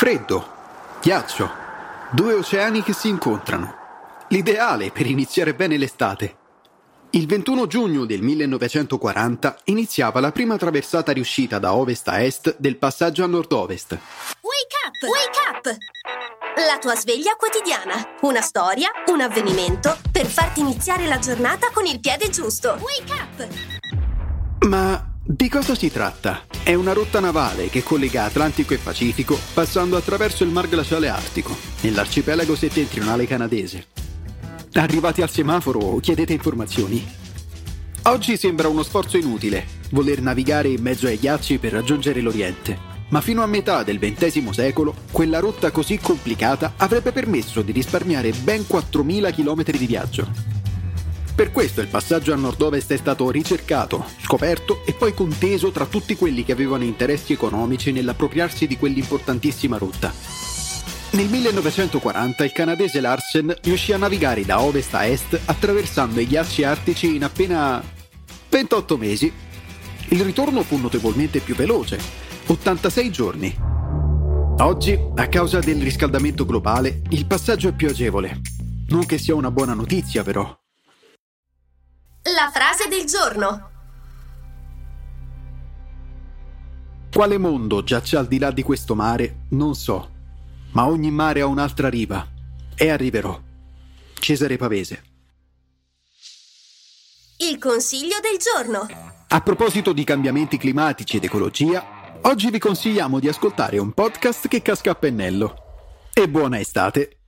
Freddo, ghiaccio, due oceani che si incontrano. L'ideale per iniziare bene l'estate. Il 21 giugno del 1940 iniziava la prima traversata riuscita da ovest a est del passaggio a nord-ovest. Wake up! Wake up! La tua sveglia quotidiana. Una storia, un avvenimento per farti iniziare la giornata con il piede giusto. Wake up! Ma di cosa si tratta? È una rotta navale che collega Atlantico e Pacifico passando attraverso il mar glaciale artico, nell'arcipelago settentrionale canadese. Arrivati al semaforo, chiedete informazioni. Oggi sembra uno sforzo inutile voler navigare in mezzo ai ghiacci per raggiungere l'Oriente, ma fino a metà del XX secolo quella rotta così complicata avrebbe permesso di risparmiare ben 4.000 km di viaggio. Per questo il passaggio a nord-ovest è stato ricercato, scoperto e poi conteso tra tutti quelli che avevano interessi economici nell'appropriarsi di quell'importantissima rotta. Nel 1940 il canadese Larsen riuscì a navigare da ovest a est attraversando i ghiacci artici in appena 28 mesi. Il ritorno fu notevolmente più veloce, 86 giorni. Oggi, a causa del riscaldamento globale, il passaggio è più agevole. Non che sia una buona notizia, però. La frase del giorno. Quale mondo giace al di là di questo mare, non so ma ogni mare ha un'altra riva. E arriverò. Cesare Pavese. Il consiglio del giorno. A proposito di cambiamenti climatici ed ecologia, oggi vi consigliamo di ascoltare un podcast che casca a pennello. E buona estate!